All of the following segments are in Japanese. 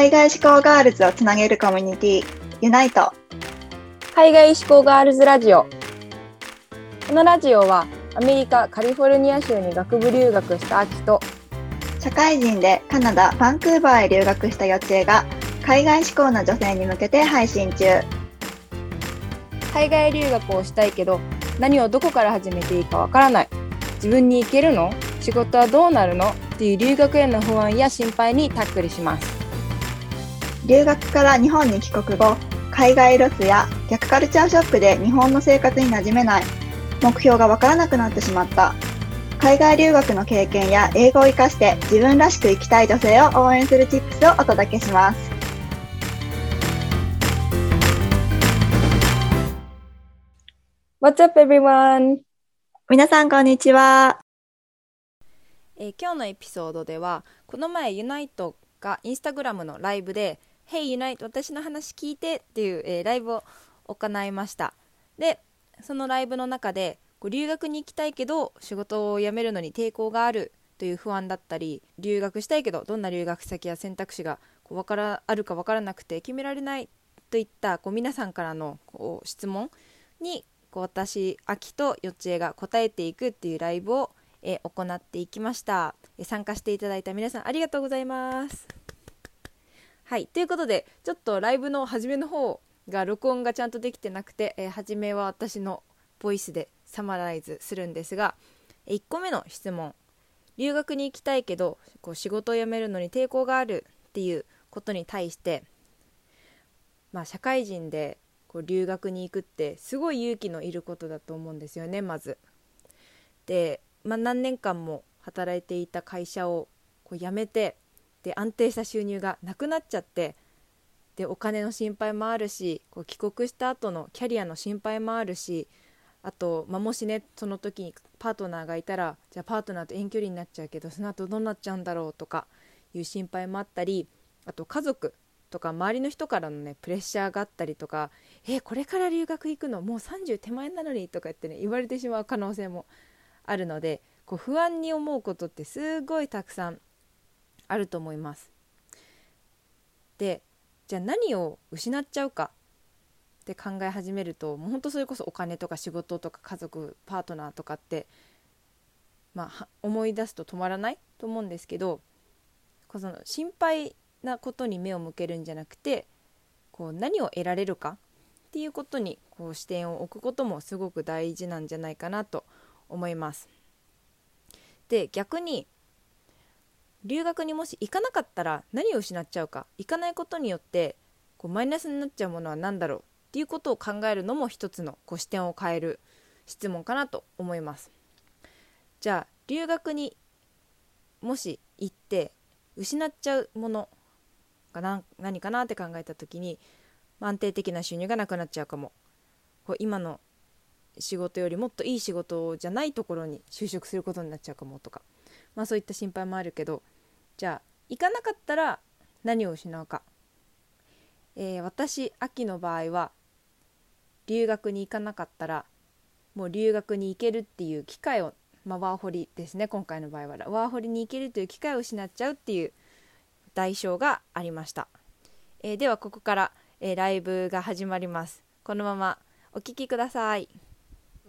海外志向ガールズをつなげるコミュニティユナイト。海外志向ガールズラジオ。このラジオはアメリカカリフォルニア州に学部留学した秋と社会人でカナダバンクーバーへ留学した予知が海外志向の女性に向けて配信中。海外留学をしたいけど何をどこから始めていいかわからない。自分に行けるの？仕事はどうなるの？っていう留学への不安や心配にタックルします留学から日本に帰国後海外ロスや逆カルチャーショックで日本の生活に馴染めない。目標がわからなくなってしまった。海外留学の経験や英語を活かして自分らしく生きたい女性を応援するチップスをお届けします。What's up everyone? 皆さんこんにちは。えー今日のエピソードではこの前ユナイトがインスタグラムのライブで「Hey ユナイト私の話聞いて」っていう、えーライブを行いました。でそのライブの中でこう留学に行きたいけど仕事を辞めるのに抵抗があるという不安だったり留学したいけどどんな留学先や選択肢がこうからあるか分からなくて決められないといったこう皆さんからのこう質問にこう私秋とよちえが答えていくっていうライブを、え行っていきました、参加していただいた皆さんありがとうございます。はいということでちょっとライブの初めの方が録音がちゃんとできてなくて、えー初めは私のボイスでサマライズするんですが1個目の質問留学に行きたいけどこう仕事を辞めるのに抵抗があるっていうことに対してまあ社会人でこう留学に行くってすごい勇気のいることだと思うんですよねまず。で、まあ、何年間も働いていた会社をこう辞めてで安定した収入がなくなっちゃってでお金の心配もあるしこう帰国した後のキャリアの心配もあるしあと、まあ、もしねその時にパートナーがいたらじゃあパートナーと遠距離になっちゃうけどその後どうなっちゃうんだろうとかいう心配もあったりあと家族とか周りの人からのねプレッシャーがあったりとか「えこれから留学行くのもう30手前なのに」とか言ってね言われてしまう可能性もあるのでこう不安に思うことってすごいたくさんあると思います。でじゃあ何を失っちゃうかって考え始めるともうほんとそれこそお金とか仕事とか家族パートナーとかって、まあ、思い出すと止まらないと思うんですけどこその心配なことに目を向けるんじゃなくてこう何を得られるかっていうことにこう視点を置くこともすごく大事なんじゃないかなと思います。で逆に留学にもし行かなかったら何を失っちゃうか。行かないことによってこうマイナスになっちゃうものは何だろうっていうことを考えるのも一つのこう視点を変える質問かなと思います。じゃあ留学にもし行って失っちゃうものが何何かなって考えた時に安定的な収入がなくなっちゃうかも。こう今の仕事よりもっといい仕事じゃないところに就職することになっちゃうかもとか、まあ、そういった心配もあるけどじゃあ行かなかったら何を失うか、えー私秋の場合は留学に行かなかったらもう留学に行けるっていう機会を、まあ、ワーホリですね今回の場合は。ワーホリに行けるという機会を失っちゃうっていう代償がありました、えーではここから、えーライブが始まります。このままお聞きください。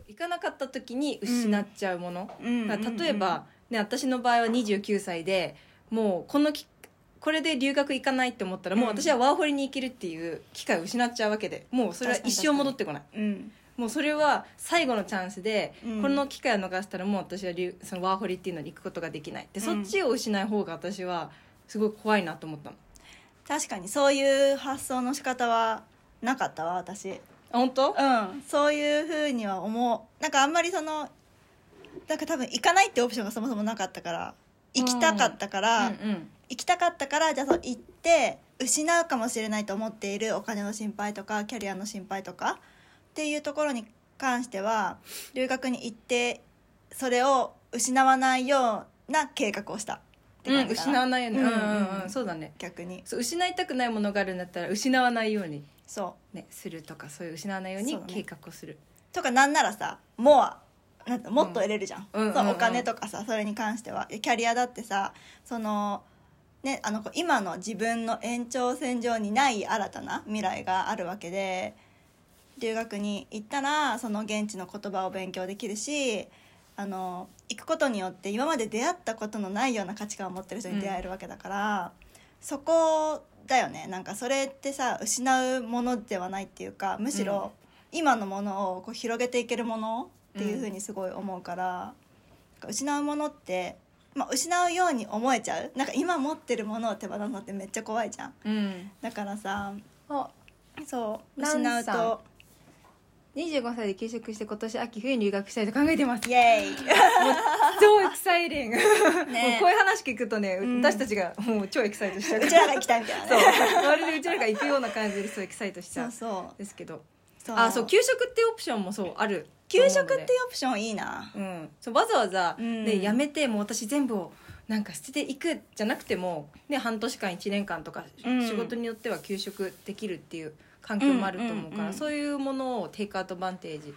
行かなかった時に失っちゃうもの、だから例えば、ね、私の場合は29歳でもうこのきこれで留学行かないって思ったらもう私はワーホリに行けるっていう機会を失っちゃうわけでもうそれは一生戻ってこない。うん。もうそれは最後のチャンスで、うん。この機会を逃したらもう私は留そのワーホリっていうのに行くことができない。で、そっちを失う方が私はすごい怖いなと思ったの。確かにそういう発想の仕方はなかったわ私。あ本当？うん。そういうふうには思う。なんかあんまりそのなんか多分行かないってオプションがそもそもなかったから行きたかったから、うんうん。行きたかったからじゃあそう行って失うかもしれないと思っているお金の心配とかキャリアの心配とかっていうところに関しては留学に行ってそれを失わないような計画をしたってうん、失わないように、うんん。うううんんううん。ん、そうだね。逆に。そう失いたくないものがあるんだったら失わないように、そね、するとかそういう失わないように計画をする。うとかなんならさモアなんてもっと得れるじゃん,、うん。うんうんうん。そうお金とかさそれに関しては。キャリアだってさそのね、あの今の自分の延長線上にない新たな未来があるわけで留学に行ったらその現地の言葉を勉強できるしあの行くことによって今まで出会ったことのないような価値観を持ってる人に出会えるわけだから、そこだよね。なんかそれってさ失うものではないっていうかむしろ今のものをこう広げていけるものっていうふうにすごい思うから、失うものって、まあ、失うように思えちゃう。なんか今持ってるものを手放すのってめっちゃ怖いじゃん。うん。だからさあそう失うと。25歳で休職して今年秋冬に留学したいと考えてます。イエーイ超 exciting、ね。こういう話聞くとね、ん。私たちがもう超エキサイトしちゃううちらが行きたいみたいなそう。ねまるでうちらが行くような感じでそうエキサイトしちゃそううそう。ですけど。そう。あそう休職っていうオプションもそうある休職っていううオプションいいな。うん、そうわざわざ、うん。ね、やめてもう私全部をなんか捨てていくじゃなくても、ね、半年間1年間とか、うん。仕事によっては休職できるっていう環境もあると思うから、うんうんうんそういうものをテイクアウトバンテージ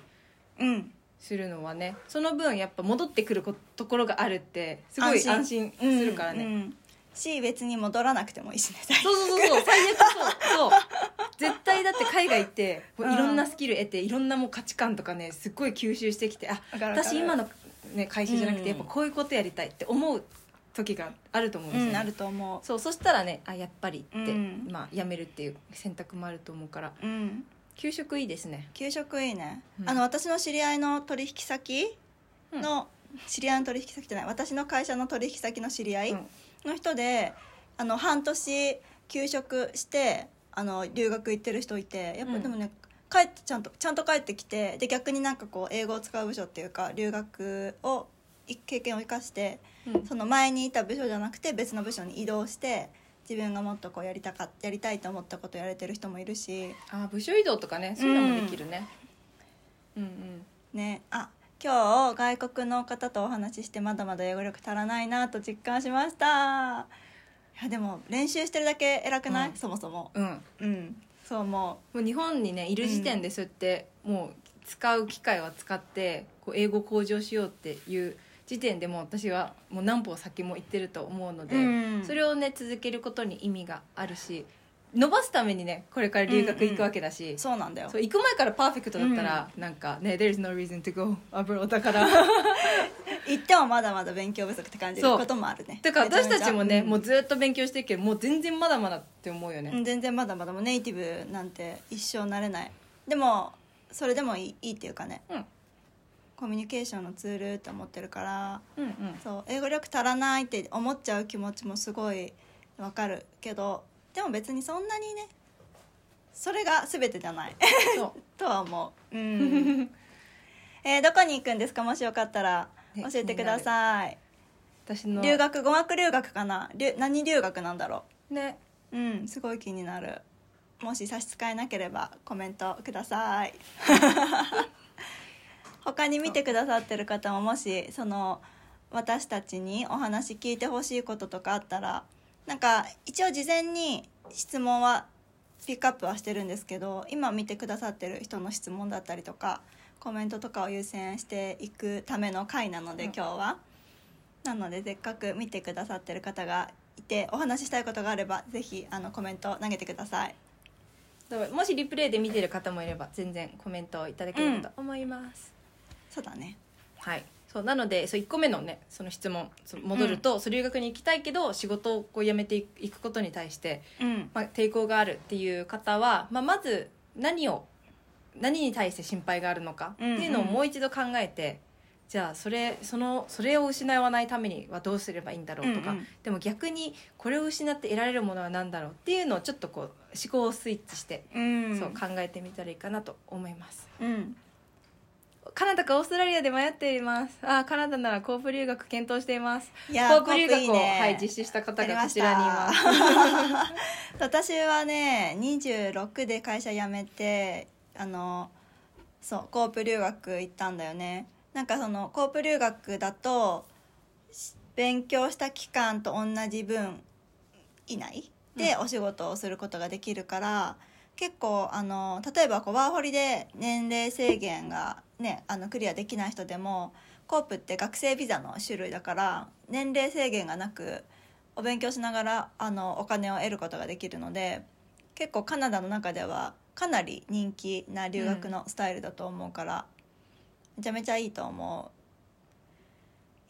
うん。するのはねその分やっぱ戻ってくることころがあるってすごい安心。するからね、し別に戻らなくてもいいしね最そうそうそうそう最悪そう。そう。絶対だって海外行ってこううん。いろんなスキル得ていろんなもう価値観とかねすっごい吸収してきてあ私今の、ね、会社じゃなくうん。てやっぱこういうことやりたいって思う時があると思うんですよ、ね。うんあると思そうそしたらねあやっぱりって、うん。まあ辞めるっていう選択もあると思うから。ううん。給食いいですね。給食いいね、うん。あの私の知り合いの取引先の、知り合いの取引先じゃない。私の会社の取引先の知り合いうん。の人で、あの半年休職してあの留学行ってる人いてやっぱうん。でもね、帰ってちゃんとちゃんと帰ってきてで逆になんかこう英語を使う部署っていうか留学をい経験を生かしてうん。その前にいた部署じゃなくて別の部署に移動して自分がもっとこうやりたかやりたいと思ったことやれてる人もいるし。あ部署移動とかねそういうのもできるね、うん、うん。ねあ今日外国の方とお話ししてまだまだ英語力足らないなと実感しました。いやでも練習してるだけ偉くない、うん。そもそも。うん。うん。そう思もう日本にねいる時点でそうやってもう使う機会は使ってこう英語向上しようっていう時点でもう私はもう何歩先も行ってると思うので、うん。それをね続けることに意味があるし伸ばすためにねこれから留学行くわけだし、うそうなんだよ。そう行く前からパーフェクトだったら、なんかね「There's no reason to go abroad」だから。行ってもまだまだ勉強不足って感じることもあるね。だから私たちもね、めちゃめちゃ。もうずっと勉強してるけどもう全然まだまだって思うよね、うん全然まだまだもうネイティブなんて一生なれない。でもそれでもいいいいっていうかね。うん。コミュニケーションのツールって思ってるから。うんうん。そう英語力足らないって思っちゃう気持ちもすごいわかるけどでも別にそんなにねそれが全てじゃない。とは思う。うん。えーどこに行くんですか？もしよかったら。ね教えてください、私の。留学語学留学かな？留何留学なんだろね。ううんすごい気になる。もし差し支えなければコメントください。他に見てくださってる方ももしその私たちにお話聞いてほしいこととかあったらなんか一応事前に質問はピックアップはしてるんですけど今見てくださってる人の質問だったりとかコメントとかを優先していくための回なので、うん。今日は。なのでせっかく見てくださってる方がいてお話ししたいことがあればぜひあのコメント投げてください。もしリプレイで見てる方もいれば全然コメントをいただければと思います、そうだね。はいそうなのでそう1個目のねその質問戻ると、そう留学に行きたいけど仕事をこう辞めていくことに対して、うん。まあ、抵抗があるっていう方は、まあ、まず何を何に対して心配があるのかっていうのをうんうんもう一度考えて、じゃあそれそのそれを失わないためにはどうすればいいんだろうとか、うんうん。でも逆にこれを失って得られるものは何だろうっていうのをちょっとこう思考をスイッチして、うん。そう考えてみたらいいかなと思います。うんカナダかオーストラリアで迷っています。あーカナダならコープ留学検討しています。いやコープ留学をいいね。はい、実施した方がこちらにいますた。私はね26で会社辞めてあのそうコープ留学行ったんだよね。なんかそのコープ留学だとし勉強した期間と同じ分以内でお仕事をすることができるから、結構あの例えばこうワーホリで年齢制限が、ね、あのクリアできない人でもコープって学生ビザの種類だから年齢制限がなくお勉強しながらあのお金を得ることができるので結構カナダの中ではかなり人気な留学のスタイルだと思うから、めちゃめちゃいいと思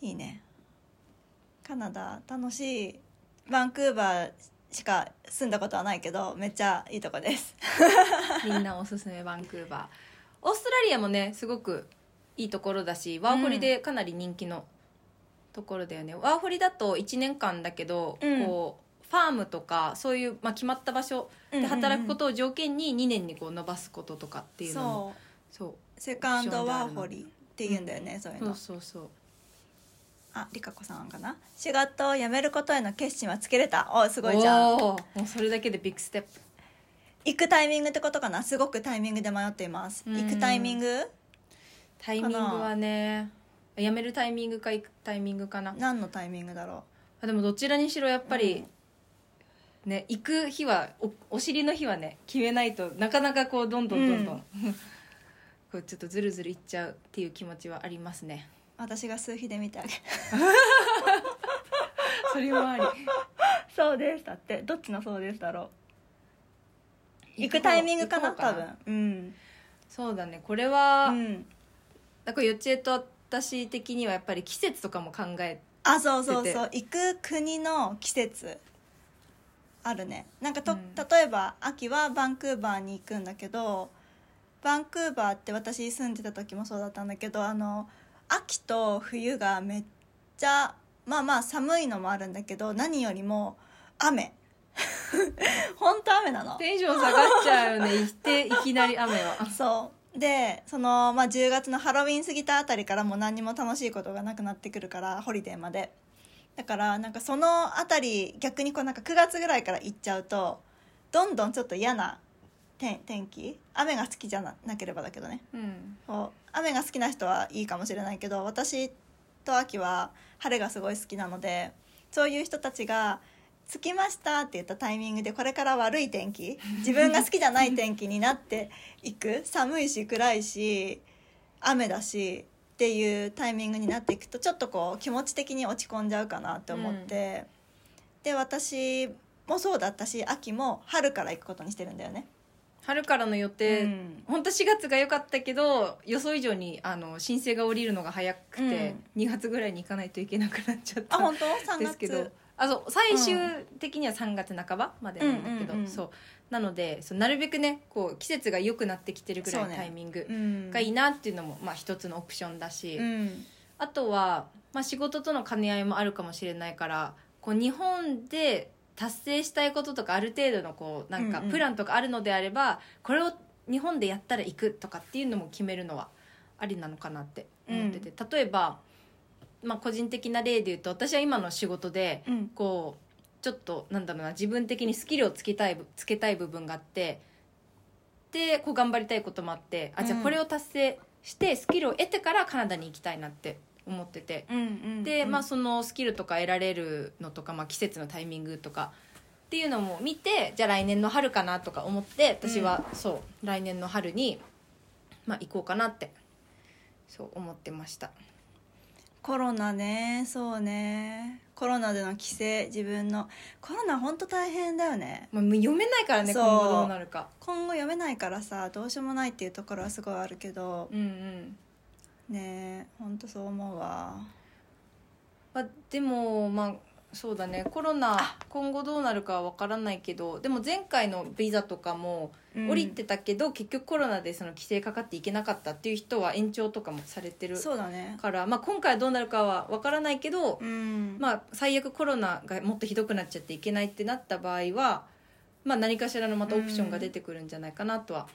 う。いいね。カナダ楽しい。バンクーバーしか住んだことはないけどめっちゃいいとこです。みんなおすすめバンクーバー。オーストラリアもねすごくいいところだしワーホリでかなり人気のところだよね、ワーホリだと1年間だけど、うん。こうファームとかそういう、まあ、決まった場所で働くことを条件に2年にこう伸ばすこととかっていうのもそう。セカンドワーホリって言うんだよね、そういうそうのそうそうありかこさんかな？仕事を辞めることへの決心はつけれた？おすごいじゃん。もうそれだけでビッグステップ。行くタイミングってことかな？すごくタイミングで迷っています。うん。行くタイミング？タイミングはね辞めるタイミングか行くタイミングかな。何のタイミングだろあでもどちらにしろやっぱり、ね行く日はおお尻の日はね決めないとなかなかこうどんどんどんどん、こうちょっとずるずるいっちゃうっていう気持ちはありますね。う私が数比で見てあげる。それもあり。そうです。だってどっちのそうですだろう。行くタイミングかな多分。うん。そうだね。これは、うん。だからよちえと私的にはやっぱり季節とかも考えあそうそうそう。行く国の季節あるね。なんかと、うん。例えば秋はバンクーバーに行くんだけどバンクーバーって私住んでた時もそうだったんだけどあの秋と冬がめっちゃまあまあ寒いのもあるんだけど何よりも雨。本当雨なの。テンション下がっちゃうよね。行っていきなり雨は。そう。でその、まあ、10月のハロウィン過ぎたあたりからもう何にも楽しいことがなくなってくるからホリデーまで。だからなんかそのあたり逆にこうなんか9月ぐらいから行っちゃうとどんどんちょっと嫌な天天気？雨が好きじゃななければだけどね。うん。こう。雨が好きな人はいいかもしれないけど私と秋は晴れがすごい好きなのでそういう人たちが「着きました」って言ったタイミングでこれから悪い天気自分が好きじゃない天気になっていく。寒いし暗いし雨だしっていうタイミングになっていくとちょっとこう気持ち的に落ち込んじゃうかなって思って、で私もそうだったし秋も春から行くことにしてるんだよね。春からの予定、うん。本当4月が良かったけど予想以上にあの申請が降りるのが早くて、2月ぐらいに行かないといけなくなっちゃったあ本当 ?3 月？ですけど。あそう最終的には3月半ばまでなんだけど、うん。うんうん。そう。なのでそうなるべくねこう季節が良くなってきてるぐらいのタイミングうん。がいいなっていうのも、まあ、一つのオプションだし、うん。あとは、まあ、仕事との兼ね合いもあるかもしれないからこう日本で達成したいこととかある程度のこうなんかうんうん。プランとかあるのであれば、これを日本でやったら行くとかっていうのも決めるのはありなのかなって思ってて、例えば、まあ、個人的な例で言うと私は今の仕事でうん。こうちょっとなんだろうな自分的にスキルをつけたいぶつけたい部分があってでこう頑張りたいこともあってあじゃあうん。これを達成してスキルを得てからカナダに行きたいなって思ってて。うんうんで、うん。まあ、そのスキルとか得られるのとか、まあ、季節のタイミングとかっていうのも見てじゃあ来年の春かなとか思って私は、そう来年の春に、まあ、行こうかなってそう思ってました。コロナねそうね。コロナでの規制自分の。コロナ本当大変だよね。まあ、もう読めないからね今後どうなるか。今後読めないからさどうしようもないっていうところはすごいあるけど。うんうんね本当そう思うわ。まあ、でもまあそうだね。コロナ今後どうなるかは分からないけどでも前回のビザとかもうん。降りてたけど、結局コロナでその規制かかっていけなかったっていう人は延長とかもされてるそうだね。から、まあ、今回はどうなるかは分からないけど、うんまあ、最悪コロナがもっとひどくなっちゃっていけないってなった場合は、まあ、何かしらのまたオプションが出てくるんじゃないかなとは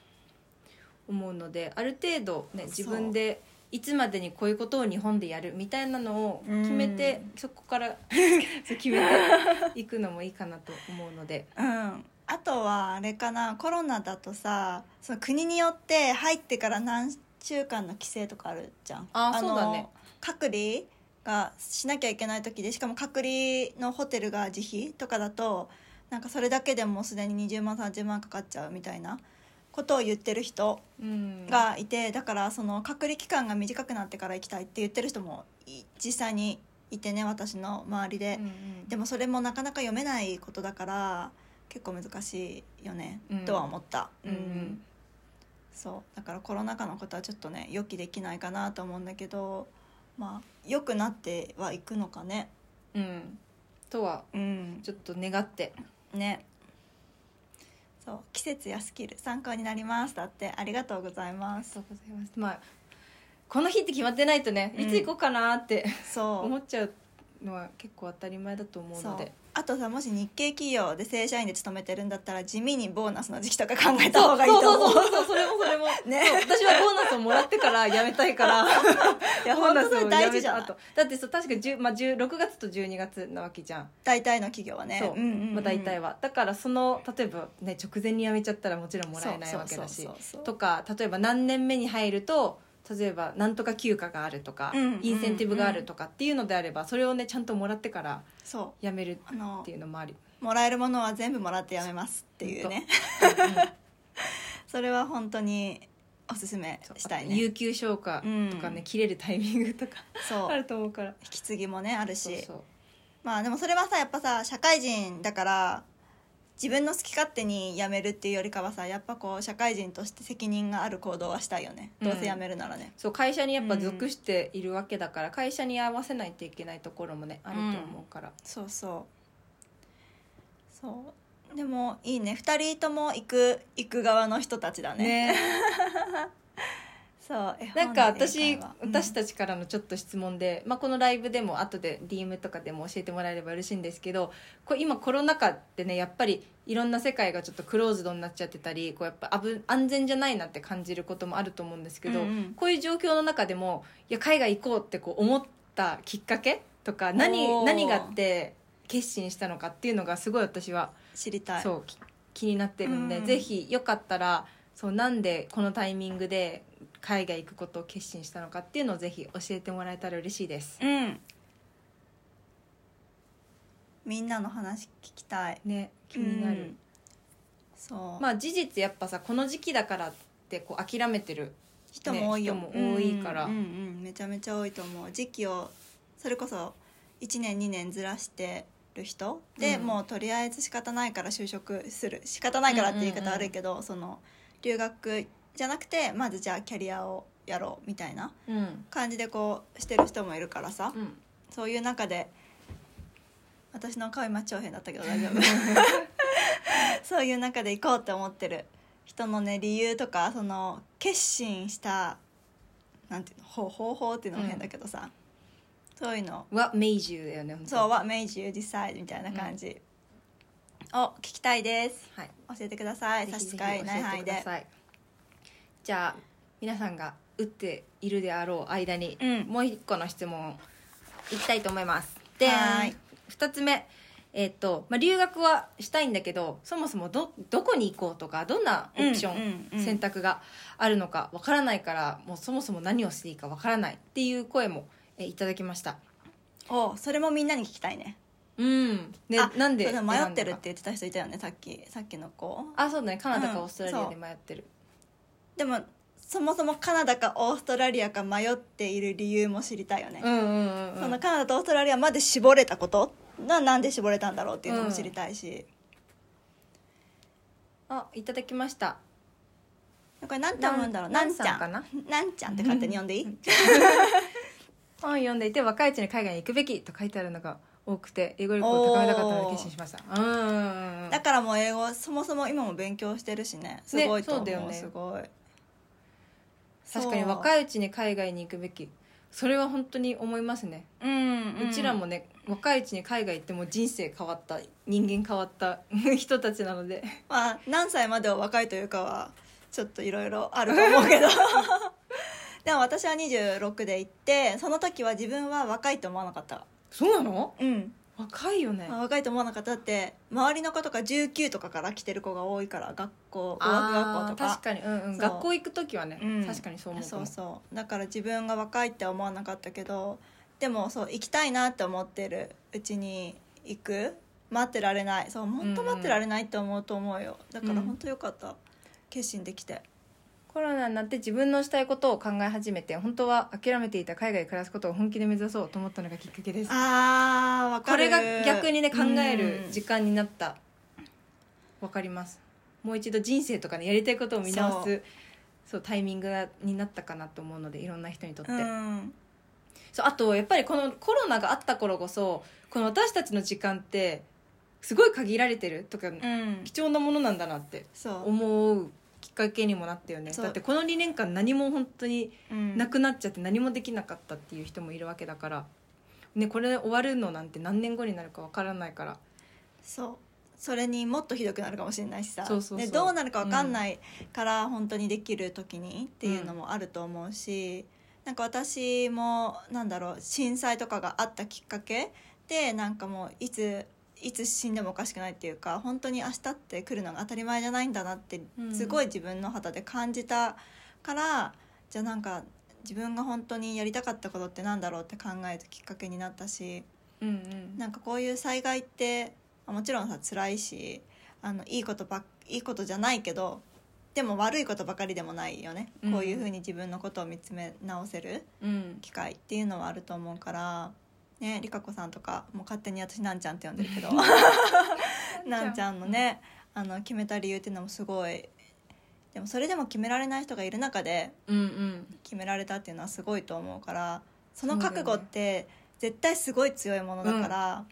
思うのである程度、ね、自分でいつまでにこういうことを日本でやるみたいなのを決めて、そこから 決めていくのもいいかなと思うので。うん。あとはあれかなコロナだとさその国によって入ってから何週間の規制とかあるじゃん。あのそうだね。隔離がしなきゃいけない時でしかも隔離のホテルが自費とかだとなんかそれだけでもうすでに20万30万かかっちゃうみたいなことを言ってる人うん。がいてだからその隔離期間が短くなってから行きたいって言ってる人もい実際にいてね私の周りで、うんうん。でもそれもなかなか読めないことだから結構難しいよね、うん。とは思った、うんうん。そう。だからコロナ禍のことはちょっとね予期できないかなと思うんだけどまあ良くなってはいくのかね。うん。とはうん。ちょっと願って。ねそう季節やスキル参考になりますだって。ありがとうございます。そうございます。まあこの日って決まってないとね、うんいつ行こうかなってそう。思っちゃうのは結構当たり前だと思うのであとさもし日系企業で正社員で勤めてるんだったら地味にボーナスの時期とか考えた方がいいと思う。そうそうそうそうそれもそれも、ね私はボーナスをもらってから辞めたいからいやボーナスを本当それ大事じゃない辞めた後だってそう確か10、まあ、6月と12月なわけじゃん大体の企業はねそう、んうんうんまあ、大体はだからその例えばね直前に辞めちゃったらもちろんもらえないわけだしとか例えば何年目に入ると例えばなんとか休暇があるとか、うんうんうんインセンティブがあるとかっていうのであればそれをねちゃんともらってからそ辞めるっていうのもあり。もらえるものは全部もらってやめますっていうね。それは本当におすすめしたいね。有給消化とかね、うん。切れるタイミングとかそう。あると思うから。引き継ぎもねあるし。まあでもそれはさやっぱさ社会人だから自分の好き勝手に辞めるっていうよりかはさやっぱこう社会人として責任がある行動はしたいよね。どうせ辞めるならね、そう会社にやっぱ属しているわけだから、会社に合わせないといけないところもねあると思うから、そうそう。そう。でもいいね。2人とも行く行く側の人たちだね。ね そうなんか私私たちからのちょっと質問で、まあ、このライブでも後で DM とかでも教えてもらえれば嬉しいんですけどこれ今コロナ禍ってねやっぱりいろんな世界がちょっとクローズドになっちゃってたりこうやっぱ危安全じゃないなって感じることもあると思うんですけど、うんうん。こういう状況の中でもいや海外行こうってこう思ったきっかけとか何何があって決心したのかっていうのがすごい私は知りたい。そうき気になってるんで、うん。ぜひよかったらそうなんでこのタイミングで海外行くことを決心したのかっていうのをぜひ教えてもらえたら嬉しいです。うん。みんなの話聞きたい。ね気になる、うん。そう、まあ事実やっぱさこの時期だからってこう諦めてる。人も多いよ、ね人も多いから。うんうんうん。めちゃめちゃ多いと思う。時期をそれこそ1年2年ずらしてる人？で、うん。もうとりあえず仕方ないから就職する。仕方ないからって言い方悪いけど、その留学じゃなくてまずじゃあキャリアをやろうみたいなうん。感じでこうしてる人もいるからさ、うん。そういう中で私の顔今長編だったけど大丈夫。そういう中で行こうって思ってる人のね理由とかその決心したなんていうの方方法っていうのも変だけどさ、そういうの。はメイジューだよね本当そう「What made you decide」みたいな感じ、を聞きたいです。はい。教えてください。差し支えない範囲てくださいじゃあ皆さんが打っているであろう間に、うん。もう一個の質問いきたいと思います。ではーい。2つ目。えっとまあ、留学はしたいんだけどそもそもどどこに行こうとかどんなオプション、うんうんうん。選択があるのかわからないからもうそもそも何をしていいかわからないっていう声も、えいただきました。おそれもみんなに聞きたいね。うん。であなんでそうだ迷ってるって言ってた人いたよねさっきさっきの子。あそうだね。カナダかうんオーストラリアで迷ってる、でもそもそもカナダかオーストラリアか迷っている理由も知りたいよね、うんうんうんうん。そのカナダとオーストラリアまで絞れたことななんで絞れたんだろうっていうのも知りたいし、あいただきました。これなんて読むんだろう？ななんんちゃん。かな？なんちゃんって勝手に読んでいい？本を読んでいて若いうちに海外に行くべきと書いてあるのが多くて英語力を高めたかったので決心しました。うんうんうん。だからもう英語そもそも今も勉強してるしね。すごいと思う,、ねそうだよね。すごい確かに若いうちに海外に行くべき。それは本当に思いますね、うん、うちらもね若いうちに海外行っても人生変わった人間変わった 人たちなので。まあ何歳までは若いというかはちょっといろいろあると思うけど。でも私は26で行ってその時は自分は若いと思わなかった。そうなの？うん若いよね。まあ若いと思わなかった。だって周りの子とか19とかから来てる子が多いから学校語学学校とか。確かに、うんうん、学校行く時はね、うん。確かにそう思うそうそう。だから自分が若いって思わなかったけどでもそう行きたいなって思ってる。うちに行く。待ってられない。そう本当待ってられないって思うと思うよ。だからうん。本当よかった、決心できてコロナになって自分のしたいことを考え始めて本当は諦めていた海外で暮らすことを本気で目指そうと思ったのがきっかけです。あーわかる。これが逆にね考えるうん。時間になったわかります。もう一度人生とかねやりたいことを見直そすそうタイミングになったかなと思うのでいろんな人にとって、うん。そうあとやっぱりこのコロナがあった頃こそこの私たちの時間ってすごい限られてるとか、うん。貴重なものなんだなって思うかけにもなったよね。そう。だってこの2年間何も本当にうん。なくなっちゃって何もできなかったっていう人もいるわけだから、ね、これ終わるのなんて何年後になるかわからないから。そう。それにもっとひどくなるかもしれないしさ。そうそうそう。でどうなるか分かんないから、本当にできる時にっていうのもあると思うし、なんか私もなんだろう震災とかがあったきっかけでなんかもういついつ死んでもおかしくないっていうか本当に明日って来るのが当たり前じゃないんだなってうん。すごい自分の肌で感じたから、じゃあなんか自分が本当にやりたかったことってなんだろうって考えるきっかけになったし。うんうん。なんかこういう災害ってあもちろんさ辛いしあのいいことばっいいことじゃないけどでも悪いことばかりでもないよね、うん。こういうふうに自分のことを見つめ直せるうん。機会っていうのはあると思うからねりかこさんとかもう勝手に私なんちゃんって呼んでるけど。なんちゃんのねあの決めた理由っていうのもすごいでもそれでも決められない人がいる中で決められたっていうのはすごいと思うからその覚悟って絶対すごい強いものだから、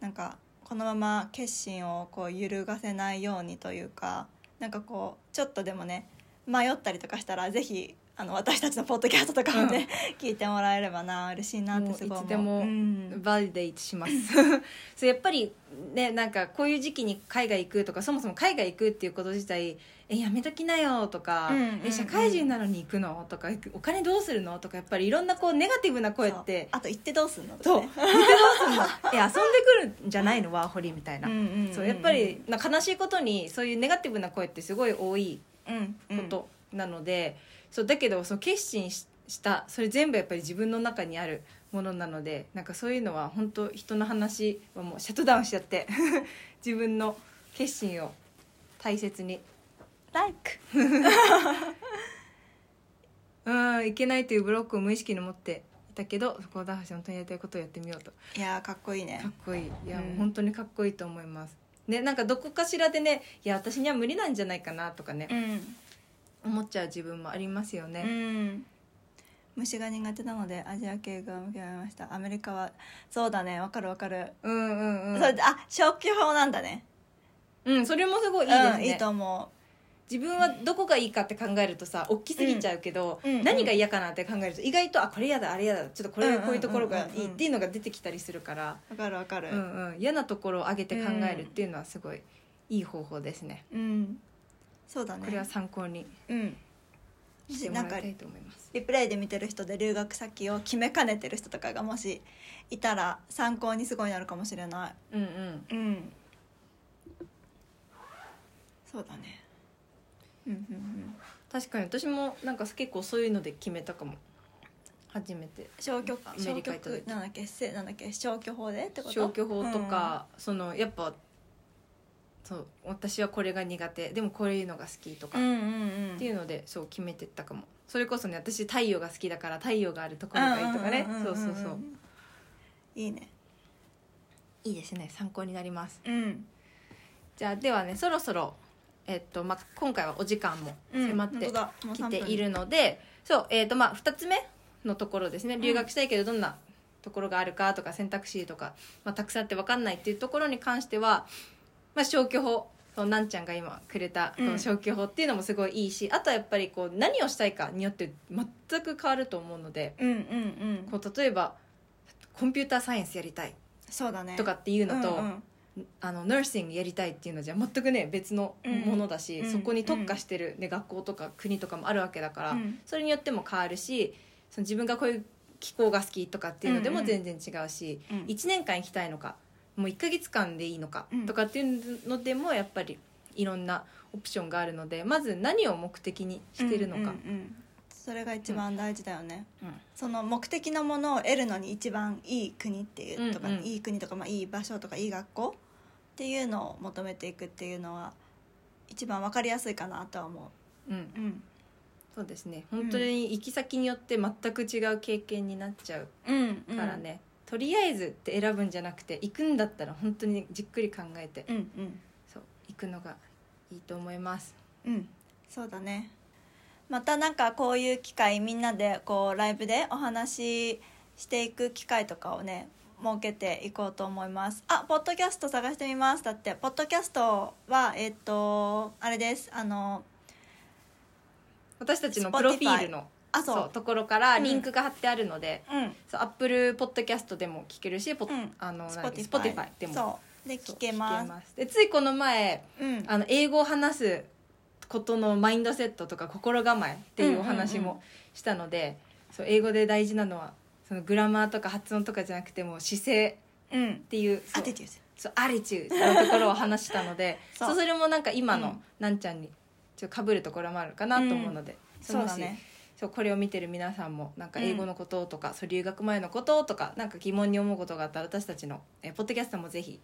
なんかこのまま決心をこう揺るがせないようにというかなんかこうちょっとでもね迷ったりとかしたらぜひあの私たちのポッドキャストとかもね、聞いてもらえればな嬉しいなってすごいいつでもうんバリデイトします。そうやっぱりねなんかこういう時期に海外行くとかそもそも海外行くっていうこと自体えやめときなよとか、うんうんうん。え社会人なのに行くのとかお金どうするのとかやっぱりいろんなこうネガティブな声ってあと行ってどうすんのとそうかね言ってどうすんの？え遊んでくるんじゃないのワーホリみたいな、うんうんうんうん。そうやっぱりな悲しいことにそういうネガティブな声ってすごい多いうんうん。ことなので、そうだけどその決心ししたそれ全部やっぱり自分の中にあるものなのでなんかそういうのは本当人の話はもうシャットダウンしちゃって 自分の決心を大切に。Like! うんいけないというブロックを無意識に持っていたけどそこを打破して本当にやりたいことをやってみようと。いやーかっこいいね。かっこいい。いや、うん。本当にかっこいいと思います。ねなんかどこかしらでねいや私には無理なんじゃないかなとかね、うん思っちゃう自分もありますようね、ん。虫が苦手なのでアジア系が向けられました。アメリカはそうだね。わかるわかる、うん、うんうん。そあ消去法なんだね。うんそれもすごいいいですね、うん、いいと思自分はどこがいいかって考えるとさ大きすぎちゃうけど、うんうん何が嫌かなって考えると意外とあこれ嫌だあれ嫌だちょっとこれこういうところがいいっていうのが出てきたりするから、うわかるわかる。うんうん、嫌なところを上げて考えるっていうのはすごいいい方法ですね、うん、そうだね。これは参考にうん。してもらいたいと思います。リプレイで見てる人で留学先を決めかねてる人とかがもしいたら参考にすごいなるかもしれない。うんうん。うん。そうだね。うんうん確かに私もなんか結構そういうので決めたかも。初めて。消去アメリカ消去なんだっけ？せなんだっけ？消去法でってこと？消去法とか、そのやっぱそう私はこれ、が苦手。でもこういうのが好きとか、うんうんうん。っていうのでそう決めてったかも。それこそね私太陽が好きだから太陽があるところがいいとかね。んんんんんそうそうそう。いいね。いいですね。参考になります。うん。じゃあではねそろそろえっとまあ、今回はお時間も迫ってき3分。ているので、そうえっ、とまあ2つ目のところですね。留学したいけどどんなところがあるかとか選択肢とか、まあ、たくさんあって分かんないっていうところに関しては、まあ、消去法そうなんちゃんが今くれたこの消去法っていうのもすごいいいし、あとはやっぱりこう何をしたいかによって全く変わると思うのでうんうんうん。こう例えばコンピューターサイエンスやりたいそうだね。とかっていうのと、うんうん。あのナーシングやりたいっていうのじゃ全くね別のものだし、うん。そこに特化してる、ね、学校とか国とかもあるわけだから、うん。それによっても変わるしその自分がこういう気候が好きとかっていうのでうんうん。も全然違うし、うん。1年間行きたいのかもう1ヶ月間でいいのかうん。とかっていうのでもやっぱりいろんなオプションがあるのでまず何を目的にしてるのか。うんうんうん。それが一番大事だよね、うん。その目的のものを得るのに一番いい国っていうとか、うんうん。いい国とか、まあ、いい場所とかいい学校っていうのを求めていくっていうのは一番わかりやすいかなとは思う。ん。ううん。そうですね。本当に行き先によって全く違う経験になっちゃううん。からね、とりあえずって選ぶんじゃなくて行くんだったら本当にじっくり考えて、うんうん。そう行くのがいいと思います。うん。そうだね。またなんかこういう機会みんなでこうライブでお話ししていく機会とかをね設けていこうと思います。あポッドキャスト探してみます。だってポッドキャストはえっ、とあれです。あの私たちのプロフィールのあそうところからうん。リンクが貼ってあるので、うん。そうアップルポッドキャストでも聞けるしポッ、うん。あのスポティファイでも。そう。でそう聞けます。でついこの前うん。あの英語を話すことのマインドセットとか心構えっていうお話うんうんうんもしたので、そう英語で大事なのはその grammar とか発音とかじゃなくても姿勢うん。っていうそうアティテューそうアリチュードのところを話したので そう。そうそれもなんか今のうん。なんちゃんにちょっと被るところもあるかなと思うので、そうもしだねそうこれを見てる皆さんもなんか英語のこととか、そう留学前のこととかなんか疑問に思うことがあったら私たちの、えーポッドキャストもぜひ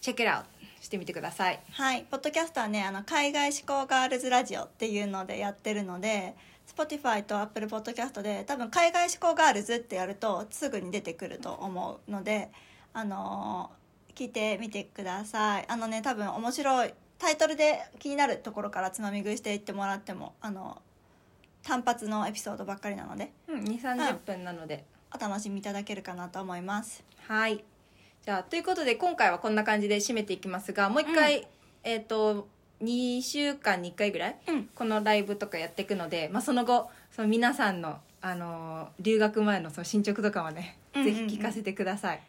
チェックアウトしてみてください。はい、ポッドキャストはねあの海外志向ガールズラジオっていうのでやってるので Spotify と Apple Podcast で多分海外志向ガールズってやるとすぐに出てくると思うのであのー聞いてみてください。あのね多分面白いタイトルで気になるところからつまみ食いしていってもらってもあの単発のエピソードばっかりなので。うん2 3 0分なので、お楽しみいただけるかなと思います。はい。じゃあということで今回はこんな感じで締めていきますがもう一回、えっ、と2週間に1回ぐらい、うん。このライブとかやっていくので、まあ、その後その皆さんの、あのー留学前のその進捗とかもね、うんうんうん。ぜひ聞かせてください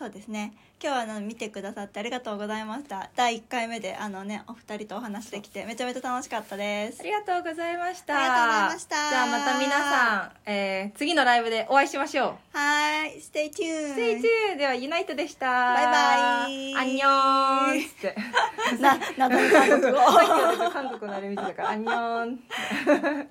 そうですね。今日はあの見てくださってありがとうございました。第1回目であのねお二人とお話できてめちゃめちゃ楽しかったです。ありがとうございました。ありがとうございました。じゃあまた皆さん、えー次のライブでお会いしましょう。はーい Stay tuned Stay tuned ではユナイトでした。バイバイ。アンニョーンって。な謎の韓国語。韓国のあれ見てたからアンニョーン